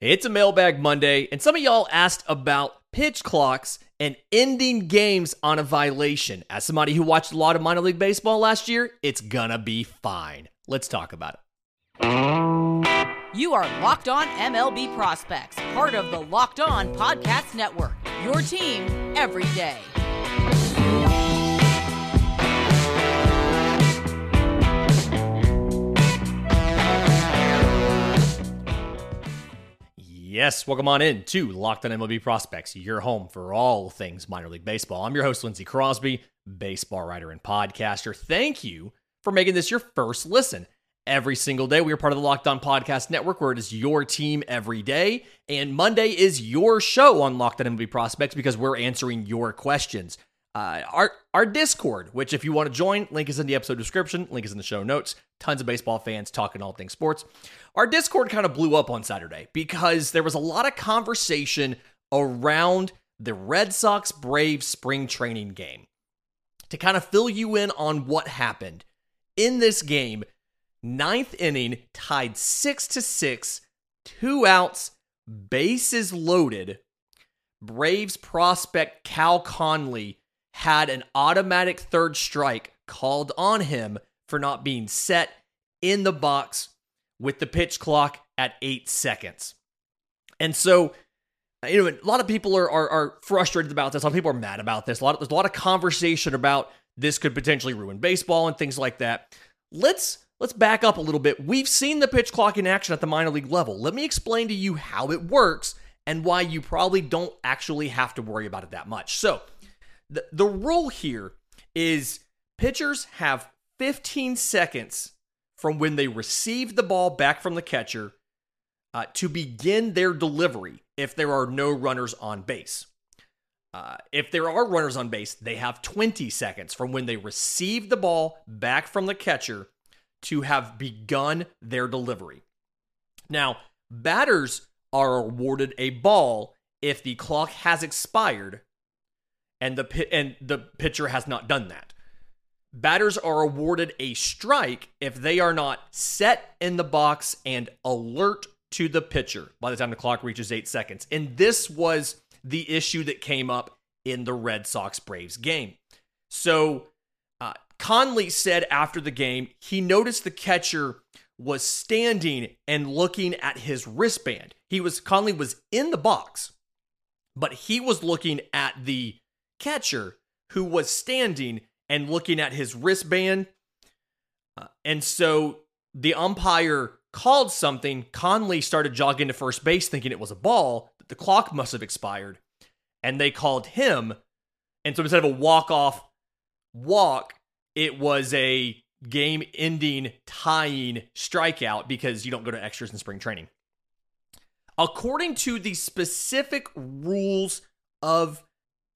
It's a mailbag Monday, and some of y'all asked about pitch clocks and ending games on a violation. As somebody who watched a lot of minor league baseball last year, it's gonna be fine. Let's talk about it. You are Locked On MLB Prospects, part of the Locked On Podcast Network. Your team every day. Yes, welcome on in to Locked On MLB Prospects, your home for all things minor league baseball. I'm your host, Lindsey Crosby, baseball writer and podcaster. Thank you for making this your first listen. Every single day, we are part of the Locked On Podcast Network, where it is your team every day. And Monday is your show on Locked On MLB Prospects because we're answering your questions. Uh, our our Discord, which if you want to join, link is in the episode description, link is in the show notes. Tons of baseball fans talking all things sports. Our Discord kind of blew up on Saturday because there was a lot of conversation around the Red Sox Braves spring training game. To kind of fill you in on what happened in this game, ninth inning tied six to six, two outs, bases loaded. Braves prospect Cal Conley had an automatic third strike called on him for not being set in the box with the pitch clock at eight seconds. And so, you know, a lot of people are, are, are frustrated about this. A lot of people are mad about this. A lot of, there's a lot of conversation about this could potentially ruin baseball and things like that. Let's let's back up a little bit. We've seen the pitch clock in action at the minor league level. Let me explain to you how it works and why you probably don't actually have to worry about it that much. So, the, the rule here is pitchers have 15 seconds from when they receive the ball back from the catcher uh, to begin their delivery if there are no runners on base. Uh, if there are runners on base, they have 20 seconds from when they receive the ball back from the catcher to have begun their delivery. Now, batters are awarded a ball if the clock has expired and the and the pitcher has not done that. Batters are awarded a strike if they are not set in the box and alert to the pitcher by the time the clock reaches 8 seconds. And this was the issue that came up in the Red Sox Braves game. So, uh, Conley said after the game he noticed the catcher was standing and looking at his wristband. He was Conley was in the box, but he was looking at the catcher who was standing and looking at his wristband. Uh, and so the umpire called something. Conley started jogging to first base thinking it was a ball. The clock must have expired. And they called him. And so instead of a walk off walk, it was a game ending tying strikeout because you don't go to extras in spring training. According to the specific rules of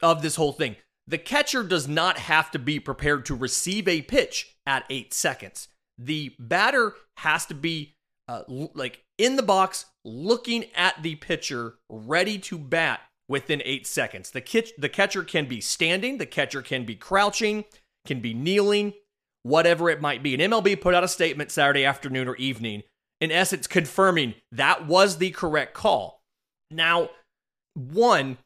of this whole thing. The catcher does not have to be prepared to receive a pitch at eight seconds. The batter has to be uh, like in the box, looking at the pitcher, ready to bat within eight seconds. The, kitch- the catcher can be standing, the catcher can be crouching, can be kneeling, whatever it might be. And MLB put out a statement Saturday afternoon or evening, in essence, confirming that was the correct call. Now, one,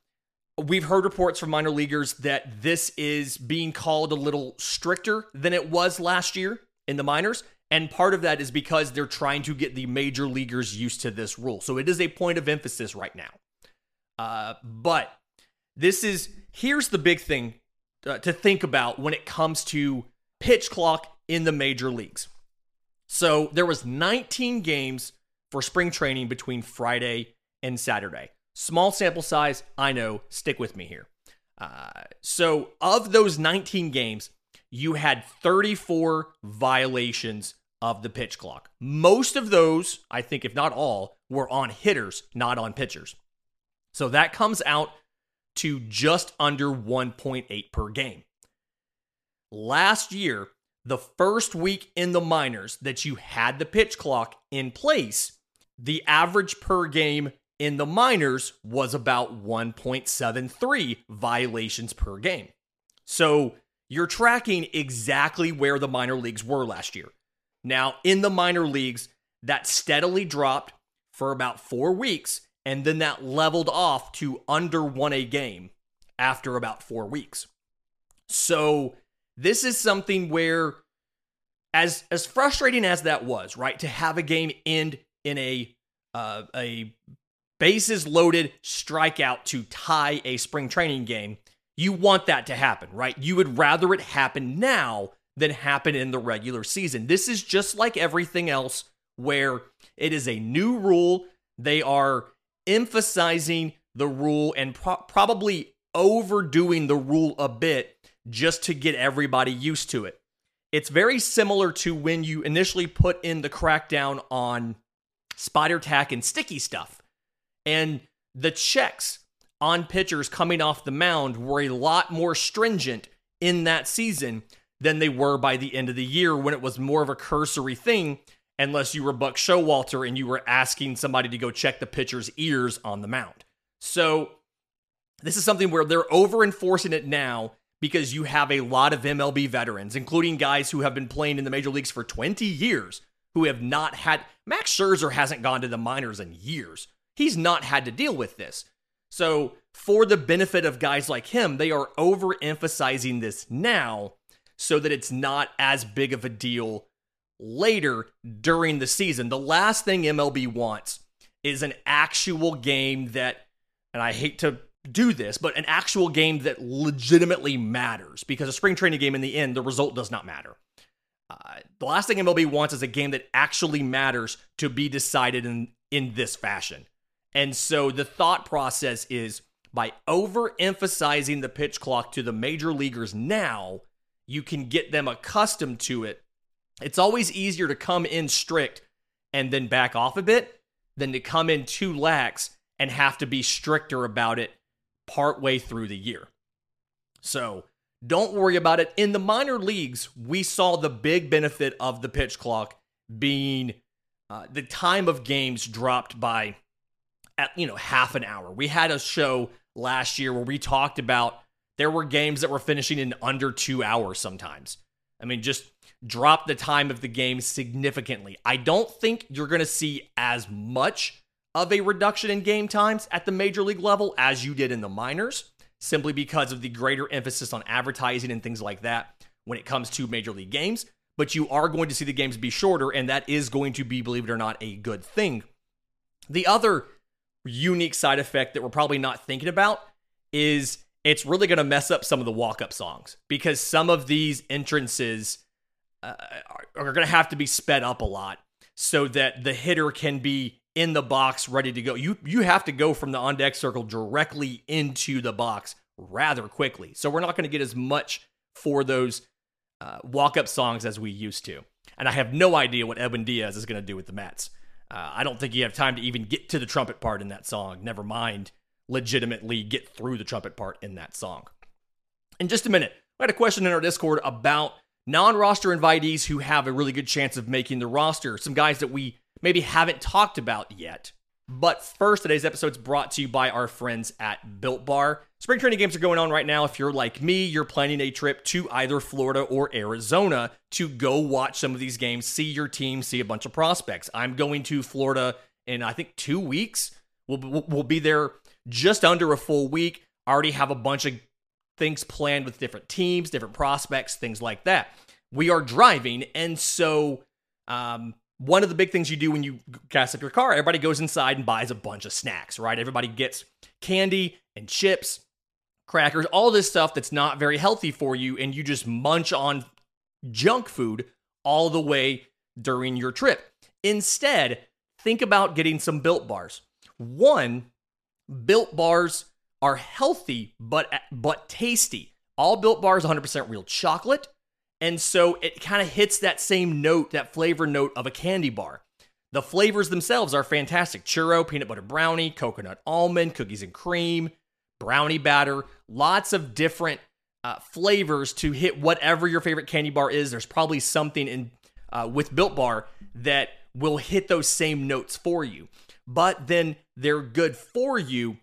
We've heard reports from minor leaguers that this is being called a little stricter than it was last year in the minors. And part of that is because they're trying to get the major leaguers used to this rule. So it is a point of emphasis right now. Uh, but this is here's the big thing uh, to think about when it comes to pitch clock in the major leagues. So there was 19 games for spring training between Friday and Saturday. Small sample size, I know. Stick with me here. Uh, so, of those 19 games, you had 34 violations of the pitch clock. Most of those, I think, if not all, were on hitters, not on pitchers. So that comes out to just under 1.8 per game. Last year, the first week in the minors that you had the pitch clock in place, the average per game in the minors was about 1.73 violations per game. So you're tracking exactly where the minor leagues were last year. Now, in the minor leagues, that steadily dropped for about four weeks, and then that leveled off to under one a game after about four weeks. So this is something where, as as frustrating as that was, right, to have a game end in a uh, a bases loaded strikeout to tie a spring training game, you want that to happen, right? You would rather it happen now than happen in the regular season. This is just like everything else where it is a new rule. They are emphasizing the rule and pro- probably overdoing the rule a bit just to get everybody used to it. It's very similar to when you initially put in the crackdown on spider tack and sticky stuff. And the checks on pitchers coming off the mound were a lot more stringent in that season than they were by the end of the year when it was more of a cursory thing unless you were Buck Showalter and you were asking somebody to go check the pitcher's ears on the mound. So this is something where they're over enforcing it now because you have a lot of MLB veterans, including guys who have been playing in the major leagues for 20 years, who have not had. Max Scherzer hasn't gone to the minors in years. He's not had to deal with this. So, for the benefit of guys like him, they are overemphasizing this now so that it's not as big of a deal later during the season. The last thing MLB wants is an actual game that, and I hate to do this, but an actual game that legitimately matters because a spring training game in the end, the result does not matter. Uh, the last thing MLB wants is a game that actually matters to be decided in, in this fashion. And so the thought process is by overemphasizing the pitch clock to the major leaguers now, you can get them accustomed to it. It's always easier to come in strict and then back off a bit than to come in too lax and have to be stricter about it partway through the year. So don't worry about it. In the minor leagues, we saw the big benefit of the pitch clock being uh, the time of games dropped by at you know half an hour. We had a show last year where we talked about there were games that were finishing in under 2 hours sometimes. I mean just drop the time of the game significantly. I don't think you're going to see as much of a reduction in game times at the major league level as you did in the minors, simply because of the greater emphasis on advertising and things like that when it comes to major league games. But you are going to see the games be shorter, and that is going to be, believe it or not, a good thing. The other unique side effect that we're probably not thinking about is it's really going to mess up some of the walk up songs because some of these entrances uh, are, are going to have to be sped up a lot so that the hitter can be in the box ready to go. You you have to go from the on deck circle directly into the box rather quickly. So we're not going to get as much for those uh, walk up songs as we used to. And I have no idea what Edwin Diaz is going to do with the Mets. Uh, I don't think you have time to even get to the trumpet part in that song. Never mind legitimately get through the trumpet part in that song. In just a minute, we had a question in our Discord about non roster invitees who have a really good chance of making the roster. Some guys that we maybe haven't talked about yet. But first, today's episode is brought to you by our friends at Built Bar. Spring training games are going on right now. If you're like me, you're planning a trip to either Florida or Arizona to go watch some of these games, see your team, see a bunch of prospects. I'm going to Florida in, I think, two weeks. We'll, we'll be there just under a full week. I already have a bunch of things planned with different teams, different prospects, things like that. We are driving, and so um, one of the big things you do when you gas up your car, everybody goes inside and buys a bunch of snacks, right? Everybody gets candy and chips, crackers, all this stuff that's not very healthy for you, and you just munch on junk food all the way during your trip. Instead, think about getting some built bars. One, built bars are healthy but but tasty. All built bars 100% real chocolate. And so it kind of hits that same note, that flavor note of a candy bar. The flavors themselves are fantastic churro, peanut butter brownie, coconut almond, cookies and cream, brownie batter, lots of different uh, flavors to hit whatever your favorite candy bar is. There's probably something in uh, with Built Bar that will hit those same notes for you. But then they're good for you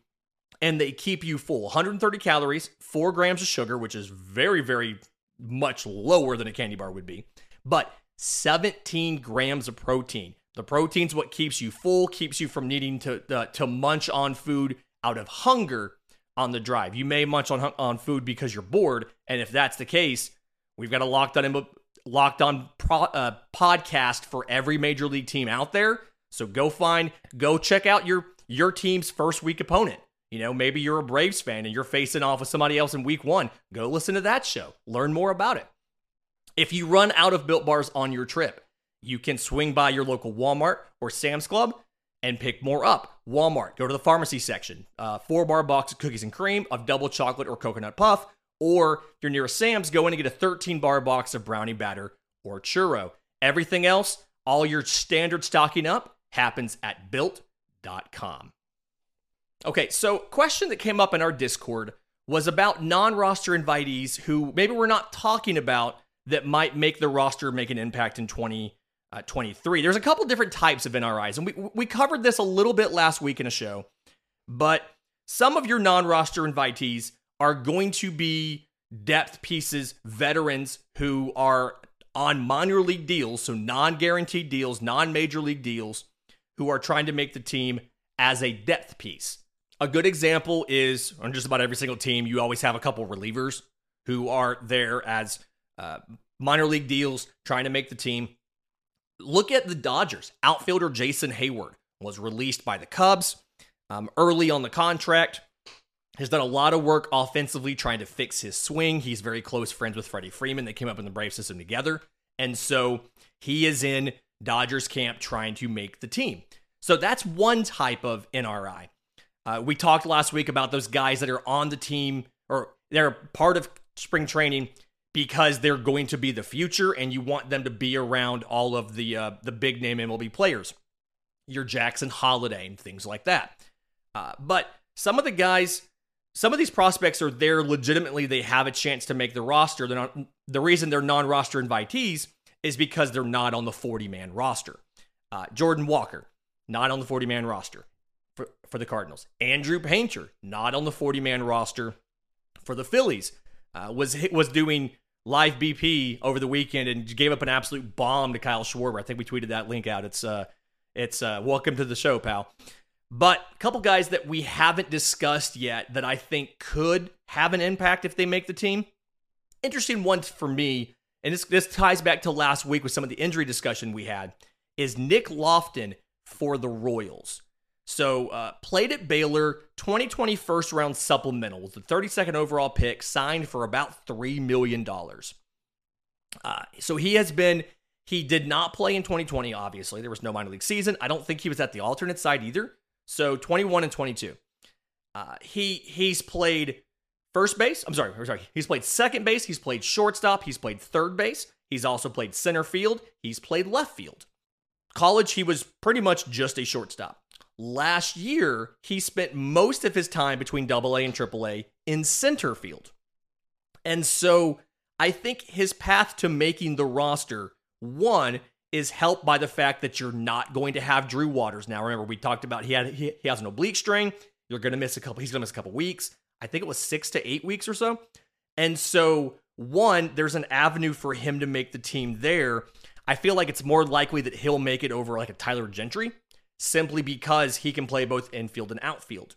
and they keep you full. 130 calories, four grams of sugar, which is very, very much lower than a candy bar would be, but 17 grams of protein. The protein's what keeps you full, keeps you from needing to uh, to munch on food out of hunger on the drive. You may munch on on food because you're bored, and if that's the case, we've got a locked on locked on pro, uh, podcast for every major league team out there. So go find, go check out your your team's first week opponent. You know, maybe you're a Braves fan and you're facing off with somebody else in week one. Go listen to that show. Learn more about it. If you run out of built bars on your trip, you can swing by your local Walmart or Sam's Club and pick more up. Walmart, go to the pharmacy section. Uh, four bar box of cookies and cream, of double chocolate or coconut puff. Or if you're near a Sam's, go in and get a 13 bar box of brownie batter or churro. Everything else, all your standard stocking up, happens at built.com. Okay, so question that came up in our Discord was about non-roster invitees who maybe we're not talking about that might make the roster make an impact in 2023. Uh, There's a couple different types of NRIs, and we we covered this a little bit last week in a show, but some of your non-roster invitees are going to be depth pieces, veterans who are on minor league deals, so non-guaranteed deals, non-major league deals, who are trying to make the team as a depth piece. A good example is on just about every single team, you always have a couple relievers who are there as uh, minor league deals trying to make the team. Look at the Dodgers. Outfielder Jason Heyward was released by the Cubs um, early on the contract. Has done a lot of work offensively trying to fix his swing. He's very close friends with Freddie Freeman. They came up in the Brave system together. And so he is in Dodgers camp trying to make the team. So that's one type of NRI. Uh, we talked last week about those guys that are on the team or they're part of spring training because they're going to be the future, and you want them to be around all of the uh, the big name MLB players, your Jackson Holliday and things like that. Uh, but some of the guys, some of these prospects are there legitimately. They have a chance to make the roster. They're not. The reason they're non-roster invitees is because they're not on the 40 man roster. Uh, Jordan Walker, not on the 40 man roster for, for the Cardinals. Andrew Painter, not on the 40 man roster for the Phillies, uh, was was doing live BP over the weekend and gave up an absolute bomb to Kyle Schwarber. I think we tweeted that link out. It's uh, it's uh, welcome to the show, pal. But a couple guys that we haven't discussed yet that I think could have an impact if they make the team. Interesting one for me, and this this ties back to last week with some of the injury discussion we had. Is Nick Loftin for the Royals? So uh, played at Baylor, 2020 first round supplemental was the 32nd overall pick, signed for about $3 million. Uh, so he has been, he did not play in 2020, obviously. There was no minor league season. I don't think he was at the alternate side either. So 21 and 22. Uh, he He's played first base. I'm sorry, I'm sorry. He's played second base. He's played shortstop. He's played third base. He's also played center field. He's played left field. College, he was pretty much just a shortstop. Last year, he spent most of his time between Double AA and AAA in center field. And so I think his path to making the roster, one, is helped by the fact that you're not going to have Drew Waters. Now, remember, we talked about he had he, he has an oblique strain. You're to miss a couple, he's to miss a couple weeks. I think it was six to eight weeks or so. And so, one, there's an avenue for him to make the team there. I feel like it's more likely that he'll make it over like a Tyler Gentry simply because he can play both infield and outfield.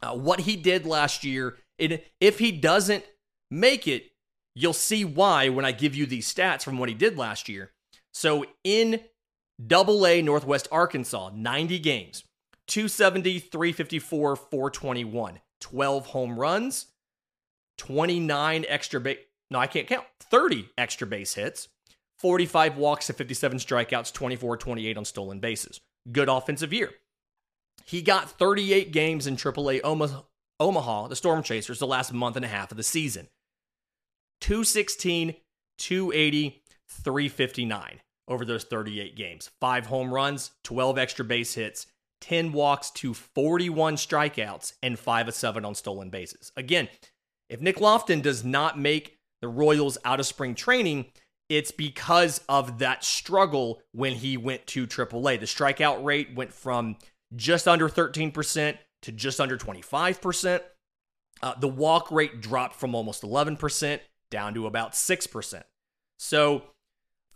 Uh, what he did last year, it, if he doesn't make it, you'll see why when I give you these stats from what he did last year. So in Double A Northwest Arkansas, 90 games, 270, 354, 421, 12 home runs, 29 extra base. No, I can't count. 30 extra base hits, 45 walks to 57 strikeouts, 24 28 on stolen bases good offensive year. He got 38 games in AAA Omaha, the Storm Chasers, the last month and a half of the season. 216, 280, 359 over those 38 games. Five home runs, 12 extra base hits, 10 walks to 41 strikeouts, and 5 of 7 on stolen bases. Again, if Nick Loftin does not make the Royals out of spring training, it's because of that struggle when he went to AAA. The strikeout rate went from just under 13% to just under 25%. Uh, the walk rate dropped from almost 11% down to about 6%. So,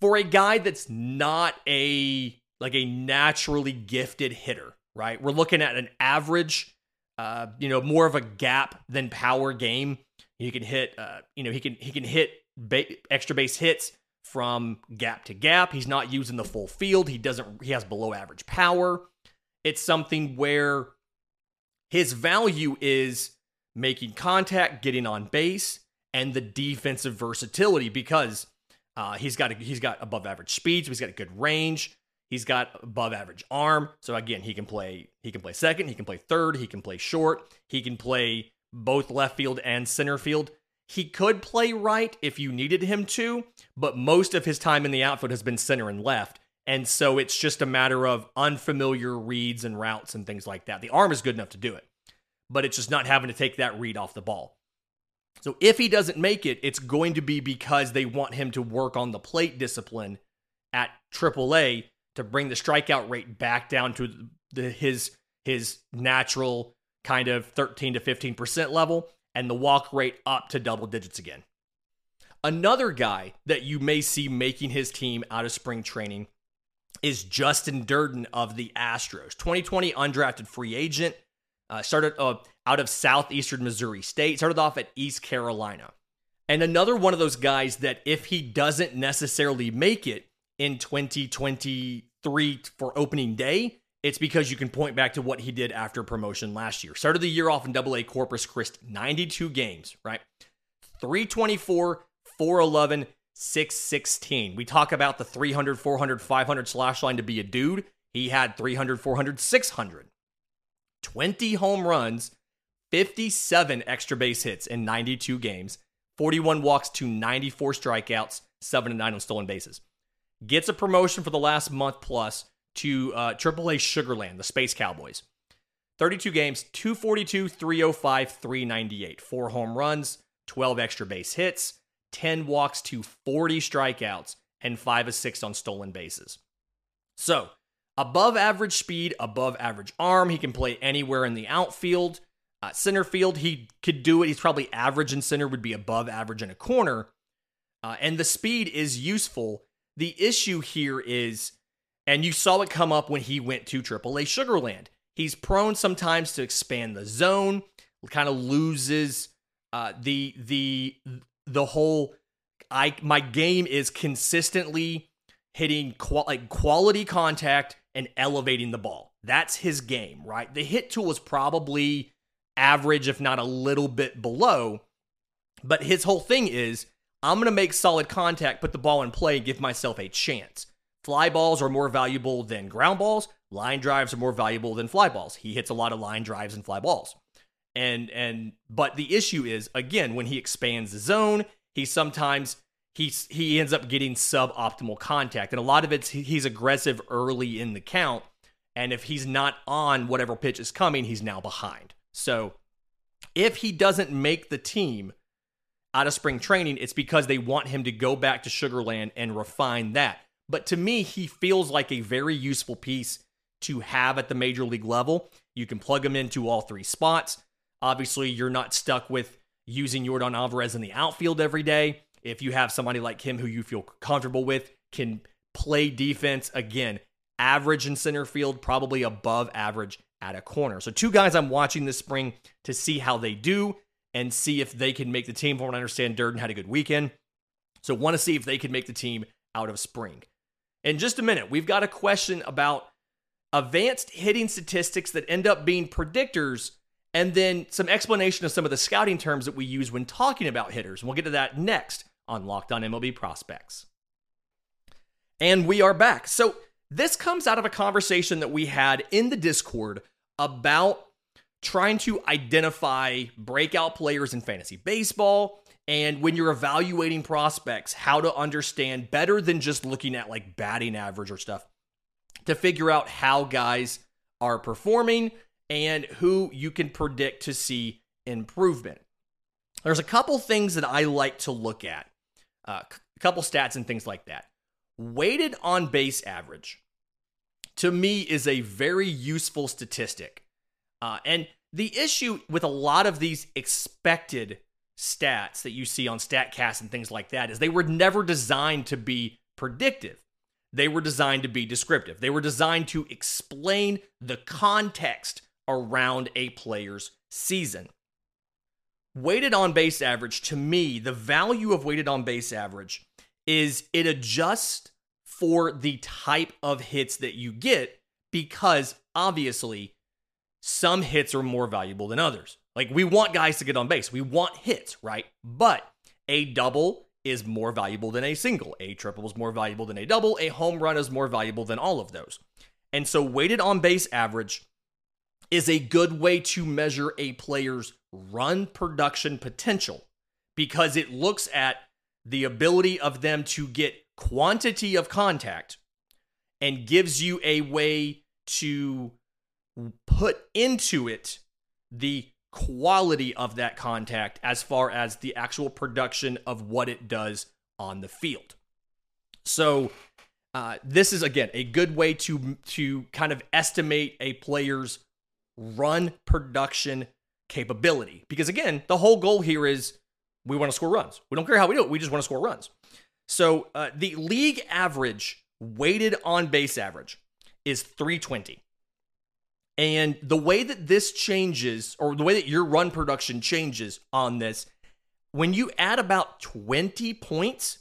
for a guy that's not a like a naturally gifted hitter, right? We're looking at an average, uh, you know, more of a gap than power game. He can hit, uh, you know, he can he can hit ba- extra base hits from gap to gap. He's not using the full field. He doesn't. He has below average power. It's something where his value is making contact, getting on base, and the defensive versatility because uh, he's got a, he's got above average speed, so he's got a good range. He's got above average arm, so again he can play he can play second, he can play third, he can play short, he can play both left field and center field. He could play right if you needed him to, but most of his time in the outfield has been center and left. And so it's just a matter of unfamiliar reads and routes and things like that. The arm is good enough to do it, but it's just not having to take that read off the ball. So if he doesn't make it, it's going to be because they want him to work on the plate discipline at AAA to bring the strikeout rate back down to the, his his natural kind of 13 to 15% level and the walk rate up to double digits again. Another guy that you may see making his team out of spring training is Justin Dirden of the Astros. 2020 undrafted free agent. Uh, started uh, out of southeastern Missouri State. Started off at East Carolina. And another one of those guys that if he doesn't necessarily make it in 2023 for opening day, it's because you can point back to what he did after promotion last year. Started the year off in Double A Corpus Christi, 92 games, right? 324, 411, 616. We talk about the 300, 400, 500 slash line to be a dude. He had 300, 400, 600. 20 home runs, 57 extra base hits in 92 games, 41 walks to 94 strikeouts, 7 to 9 on stolen bases. Gets a promotion for the last month plus to uh, AAA Sugarland, the Space Cowboys. 32 games, 242, 305, 398. Four home runs, 12 extra base hits, 10 walks to 40 strikeouts, and 5 assists on stolen bases. So, above average speed, above average arm. He can play anywhere in the outfield. Uh, center field, he could do it. He's probably average in center, would be above average in a corner. Uh, and the speed is useful. The issue here is, and you saw it come up when he went to AAA Sugarland. He's prone sometimes to expand the zone, kind of loses uh, the the the whole. I my game is consistently hitting qual- like quality contact and elevating the ball. That's his game, right? The hit tool is probably average, if not a little bit below. But his whole thing is I'm going to make solid contact, put the ball in play, and give myself a chance. Fly balls are more valuable than ground balls. Line drives are more valuable than fly balls. He hits a lot of line drives and fly balls. And and but the issue is again when he expands the zone, he sometimes he's he ends up getting suboptimal contact, and a lot of it's he's aggressive early in the count, and if he's not on whatever pitch is coming, he's now behind. So if he doesn't make the team out of spring training, it's because they want him to go back to Sugarland and refine that. But to me, he feels like a very useful piece to have at the major league level. You can plug him into all three spots. Obviously, you're not stuck with using Yordan Alvarez in the outfield every day. If you have somebody like him who you feel comfortable with, can play defense again, average in center field, probably above average at a corner. So, two guys I'm watching this spring to see how they do and see if they can make the team. From what I understand, Dirden had a good weekend. So, want to see if they can make the team out of spring. In just a minute, we've got a question about advanced hitting statistics that end up being predictors, and then some explanation of some of the scouting terms that we use when talking about hitters. And we'll get to that next on Locked On MLB Prospects. And we are back. So, this comes out of a conversation that we had in the Discord about trying to identify breakout players in fantasy baseball and when you're evaluating prospects, how to understand better than just looking at like batting average or stuff to figure out how guys are performing and who you can predict to see improvement. There's a couple things that I like to look at, uh, a couple stats and things like that. Weighted on base average to me is a very useful statistic. Uh, and the issue with a lot of these expected stats that you see on StatCast and things like that is they were never designed to be predictive. they were designed to be descriptive. They were designed to explain the context around a player's season. Weighted on base average, to me, the value of weighted on base average is it adjusts for the type of hits that you get because obviously some hits are more valuable than others. Like we want guys to get on base, we want hits, right? But a double is more valuable than a single. A triple is more valuable than a double. A home run is more valuable than all of those. And so, weighted on base average is a good way to measure a player's run production potential because it looks at the ability of them to get quantity of contact and gives you a way to put into it the quality of that contact as far as the actual production of what it does on the field. So, uh, this is again a good way to to kind of estimate a player's run production capability. Because again the whole goal here is we want to score runs. We don't care how we do it we just want to score runs. So uh, the league average weighted on base average is 320 and the way that this changes, or the way that your run production changes on this, when you add about 20 points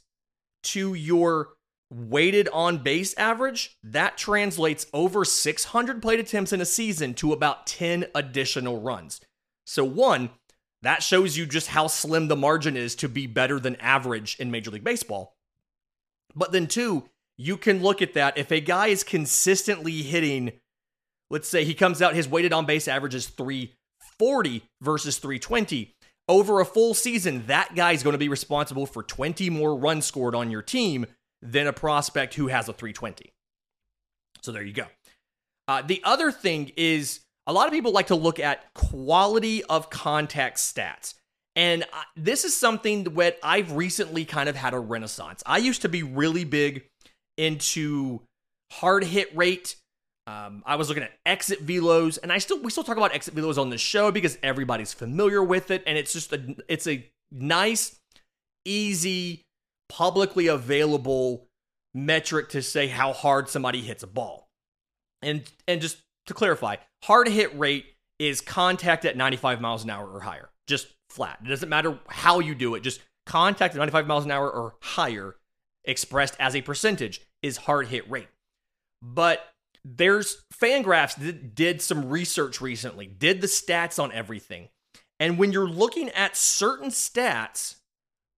to your weighted on base average, that translates over 600 plate attempts in a season to about 10 additional runs. So, one, that shows you just how slim the margin is to be better than average in Major League Baseball. But then, two, you can look at that. If a guy is consistently hitting let's say he comes out, his weighted on base average is 340 versus 320. Over a full season, that guy's going to be responsible for 20 more runs scored on your team than a prospect who has a 320. So there you go. Uh, the other thing is a lot of people like to look at quality of contact stats. And this is something that I've recently kind of had a renaissance. I used to be really big into hard hit rate um, I was looking at exit velos, and I still we still talk about exit velos on the show because everybody's familiar with it, and it's just a it's a nice, easy, publicly available metric to say how hard somebody hits a ball. And and just to clarify, hard hit rate is contact at 95 miles an hour or higher, just flat. It doesn't matter how you do it, just contact at 95 miles an hour or higher, expressed as a percentage, is hard hit rate. But there's Fangraphs that did some research recently, did the stats on everything. And when you're looking at certain stats,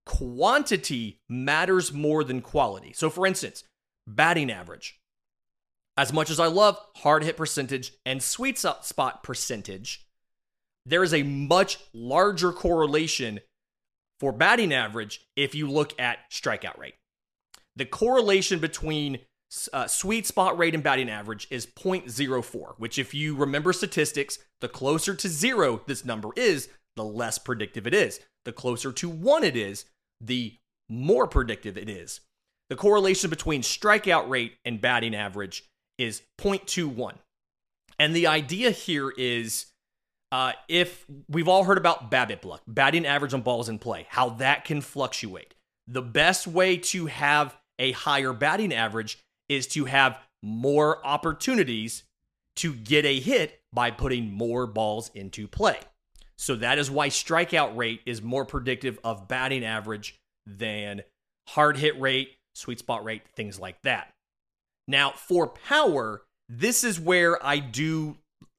quantity matters more than quality. So, for instance, batting average. As much as I love hard hit percentage and sweet spot percentage, there is a much larger correlation for batting average if you look at strikeout rate. The correlation between uh, sweet spot rate and batting average is 0.04, which, if you remember statistics, the closer to zero this number is, the less predictive it is. The closer to one it is, the more predictive it is. The correlation between strikeout rate and batting average is 0.21. And the idea here is uh, if we've all heard about BABIP luck, batting average on balls in play, how that can fluctuate. The best way to have a higher batting average is to have more opportunities to get a hit by putting more balls into play. So that is why strikeout rate is more predictive of batting average than hard hit rate, sweet spot rate, things like that. Now, for power, this is where I do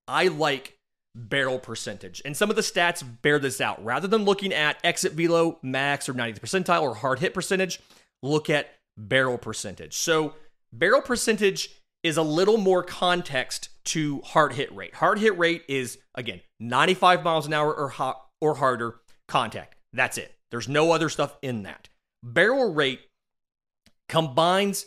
I like barrel percentage. And some of the stats bear this out. Rather than looking at exit velo, max or 90th percentile or hard hit percentage, look at barrel percentage. So Barrel percentage is a little more context to hard hit rate. Hard hit rate is again 95 miles an hour or or harder contact. That's it. There's no other stuff in that. Barrel rate combines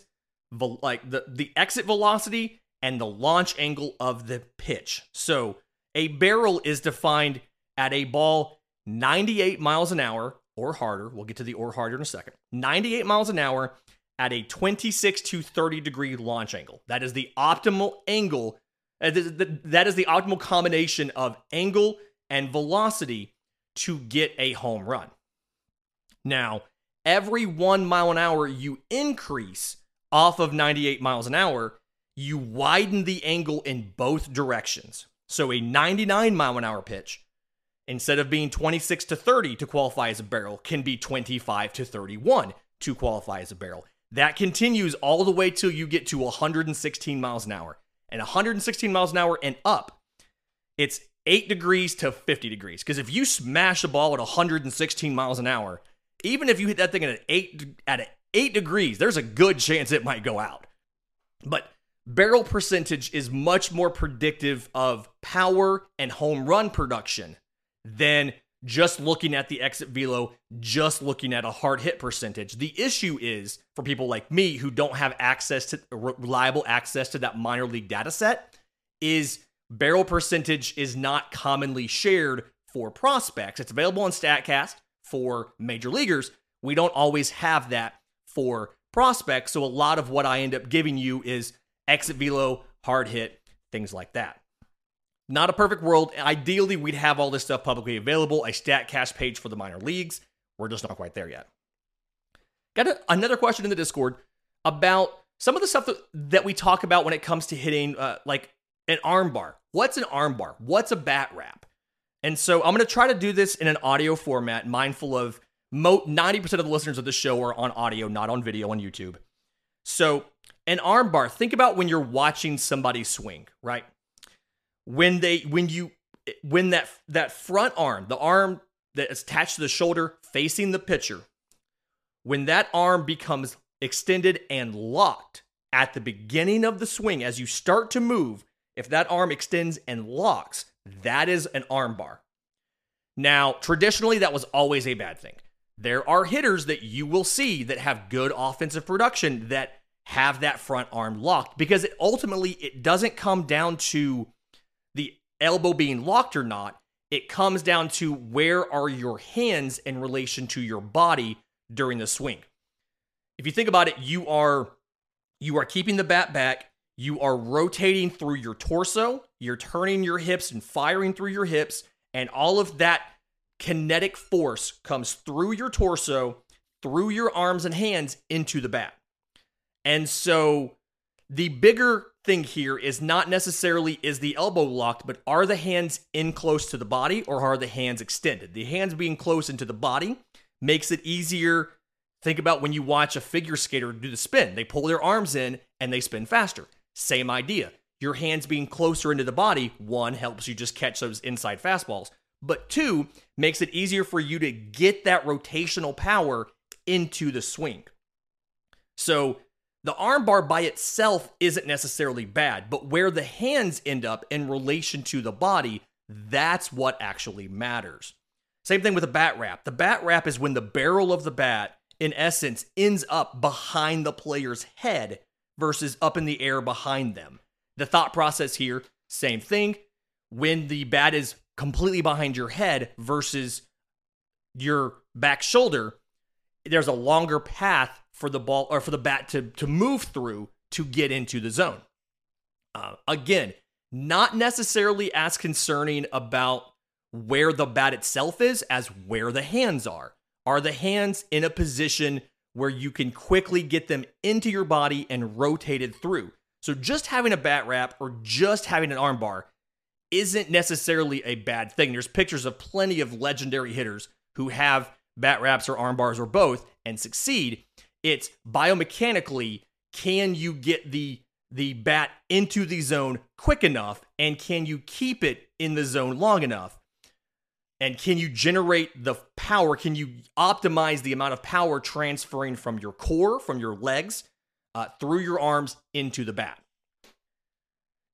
the, like the the exit velocity and the launch angle of the pitch. So, a barrel is defined at a ball 98 miles an hour or harder. We'll get to the or harder in a second. 98 miles an hour at a 26 to 30 degree launch angle. That is the optimal angle. Uh, that is the optimal combination of angle and velocity to get a home run. Now, every one mile an hour you increase off of 98 miles an hour, you widen the angle in both directions. So a 99 mile an hour pitch, instead of being 26 to 30 to qualify as a barrel, can be 25 to 31 to qualify as a barrel. That continues all the way till you get to 116 miles an hour. And 116 miles an hour and up, it's 8 degrees to 50 degrees. Because if you smash a ball at 116 miles an hour, even if you hit that thing at 8 at 8 degrees, there's a good chance it might go out. But barrel percentage is much more predictive of power and home run production than just looking at the exit velo, just looking at a hard hit percentage. The issue is for people like me who don't have access to reliable access to that minor league data set is barrel percentage is not commonly shared for prospects. It's available on StatCast for major leaguers. We don't always have that for prospects. So a lot of what I end up giving you is exit velo, hard hit, things like that. Not a perfect world. Ideally, we'd have all this stuff publicly available, a StatCast page for the minor leagues. We're just not quite there yet. Got a, another question in the Discord about some of the stuff that, that we talk about when it comes to hitting, uh, like an arm bar. What's an arm bar? What's a bat wrap? And so I'm going to try to do this in an audio format, mindful of mo- 90% of the listeners of the show are on audio, not on video on YouTube. So, an arm bar, think about when you're watching somebody swing, right? When they when you when that that front arm, the arm that is attached to the shoulder facing the pitcher, when that arm becomes extended and locked at the beginning of the swing as you start to move, if that arm extends and locks, that is an arm bar. Now, traditionally that was always a bad thing. There are hitters that you will see that have good offensive production that have that front arm locked because it ultimately it doesn't come down to elbow being locked or not, it comes down to where are your hands in relation to your body during the swing. If you think about it, you are you are keeping the bat back, you are rotating through your torso, you're turning your hips and firing through your hips, and all of that kinetic force comes through your torso, through your arms and hands into the bat. And so the bigger thing here is not necessarily is the elbow locked, but are the hands in close to the body or are the hands extended? The hands being close into the body makes it easier. Think about when you watch a figure skater do the spin. They pull their arms in and they spin faster. Same idea. Your hands being closer into the body, one, helps you just catch those inside fastballs, but two, makes it easier for you to get that rotational power into the swing. So the armbar by itself isn't necessarily bad, but where the hands end up in relation to the body, that's what actually matters. Same thing with a bat wrap. The bat wrap is when the barrel of the bat, in essence, ends up behind the player's head versus up in the air behind them. The thought process here, same thing. When the bat is completely behind your head versus your back shoulder, there's a longer path for the ball or for the bat to to move through to get into the zone. Uh, again, not necessarily as concerning about where the bat itself is as where the hands are. Are the hands in a position where you can quickly get them into your body and rotated through? So just having a bat wrap or just having an armbar isn't necessarily a bad thing. There's pictures of plenty of legendary hitters who have bat wraps or arm bars or both and succeed. It's biomechanically can you get the the bat into the zone quick enough and can you keep it in the zone long enough? And can you generate the power? Can you optimize the amount of power transferring from your core, from your legs, uh, through your arms into the bat?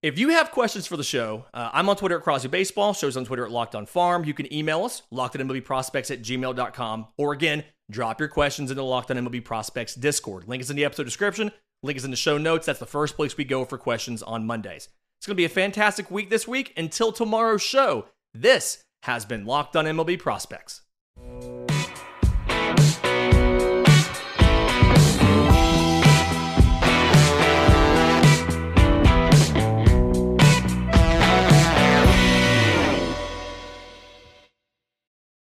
If you have questions for the show, uh, I'm on Twitter at Crosby Baseball. Shows on Twitter at Locked On Farm. You can email us, lockedonmlbprospects at gmail.com. Or again, drop your questions in the Locked On MLB Prospects Discord. Link is in the episode description. Link is in the show notes. That's the first place we go for questions on Mondays. It's going to be a fantastic week this week. Until tomorrow's show, this has been Locked On MLB Prospects.